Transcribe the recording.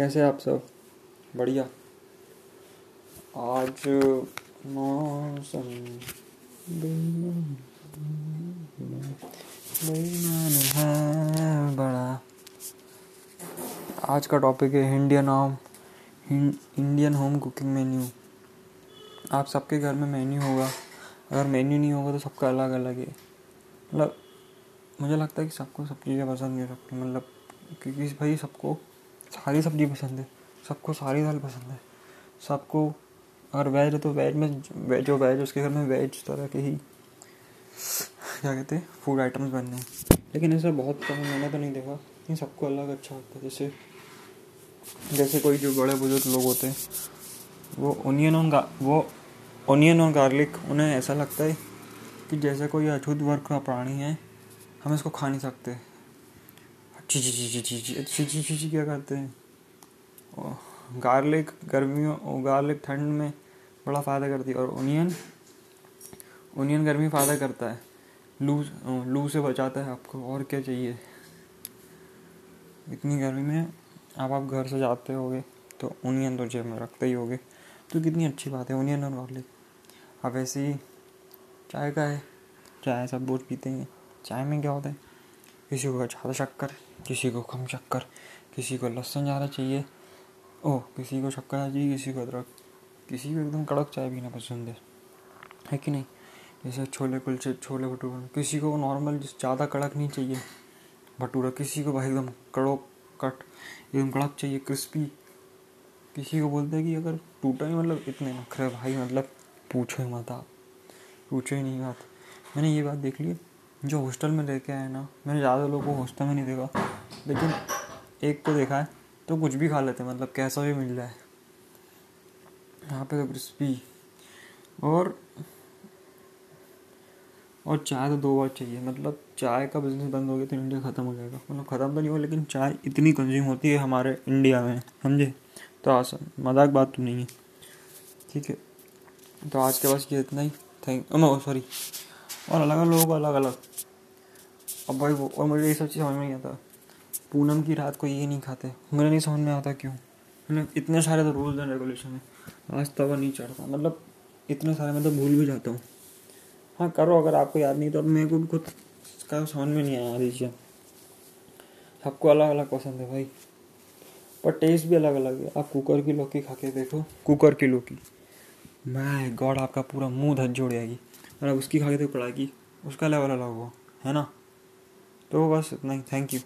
कैसे आप सब? बढ़िया। आज मौसम है बड़ा। आज का टॉपिक है Indian home Indian home cooking menu आप सबके घर में मेन्यू होगा। अगर मेन्यू नहीं होगा तो सबका अलग अलग है। मतलब मुझे लगता है कि सबको सब चीज़ें पसंद नहीं सकती मतलब क्योंकि भाई सबको सारी सब्ज़ी पसंद है, सबको सारी दाल पसंद है। सबको अगर वेज है तो वेज में वेज जो वेज उसके घर में वेज तरह के ही, क्या कहते हैं फ़ूड आइटम्स बनने हैं। लेकिन ऐसा बहुत कम, मैंने तो नहीं देखा। लेकिन सबको अलग अच्छा होता है। जैसे जैसे कोई जो बड़े बुज़ुर्ग लोग होते हैं, वो ओनियन और वो ओनियन और गार्लिक उन्हें ऐसा लगता है कि जैसे कोई अछूत वर्ग का प्राणी है, हम इसको खा नहीं सकते। ची ची ची ची ची ची ची ची क्या करते हैं गार्लिक गर्मियों गार्लिक ठंड में बड़ा फ़ायदा करती है और ओनियन ओनियन गर्मी फ़ायदा करता है लू लू से बचाता है आपको और क्या चाहिए इतनी गर्मी में आप आप घर से जाते होगे तो ओनियन तो जेब में रखते ही होगे तो कितनी अच्छी बात है ओनियन और गार्लिक अब ऐसे ही चाय का है चाय सब बहुत पीते हैं चाय में क्या होता है किसी को ज़्यादा शक्कर, किसी को कम शक्कर, किसी को लहसुन ज़्यादा चाहिए। ओ किसी को शक्कर चाहिए, किसी को अदरक। किसी को एकदम कड़क चाय पीना पसंद है। है कि नहीं? जैसे छोले कुलचे, छोले भटूरे। किसी को नॉर्मल ज़्यादा कड़क नहीं चाहिए। भटूरा, किसी को भाई एकदम कड़ो कट, एकदम कड़क चाहिए क्रिस्पी किसी को बोलते हैं कि अगर टूटा ही मतलब इतने नखरे, भाई मतलब पूछो ही मत आप। पूछो ही नहीं बात मैंने ये बात देख ली जो हॉस्टल में लेके आए ना, मैंने ज़्यादा लोगों को हॉस्टल में नहीं देखा, लेकिन एक को देखा है तो कुछ भी खा लेते हैं मतलब कैसा भी मिल जाए। यहाँ पे तो क्रिस्पी और और चाय तो दो बार चाहिए मतलब चाय का बिज़नेस बंद हो गया तो इंडिया ख़त्म हो जाएगा। मतलब ख़त्म तो नहीं होगा लेकिन चाय इतनी कंज्यूम होती है हमारे इंडिया में, समझे? तो आसान मज़ाक बात तो नहीं है। ठीक है तो आज के पास ये इतना ही। थैंक सॉरी और अलग अलग लोगों को अलग अलग अब भाई वो और मुझे ये सब चीज़ समझ में नहीं आता। पूनम की रात को ये नहीं खाते। मुझे नहीं समझ में आता क्यों? मतलब इतने सारे तो रूल्स एंड रेगुलेशन है। आज तवा नहीं चढ़ता। मतलब इतने सारे मैं तो भूल भी जाता हूँ। हाँ करो अगर आपको याद नहीं तो। मेरे को भी खुद का समझ में नहीं आया दीजिए सबको अलग अलग पसंद है भाई। पर टेस्ट भी अलग अलग है। आप कुकर की लौकी खा के देखो। कुकर की लौकी। मैं गॉड आपका पूरा मुँह धज जोड़ जाएगी। और अब उसकी खा के देखो कड़ाई की। उसका लेवल अलग हो है ना? तो बस इतना ही। Thank you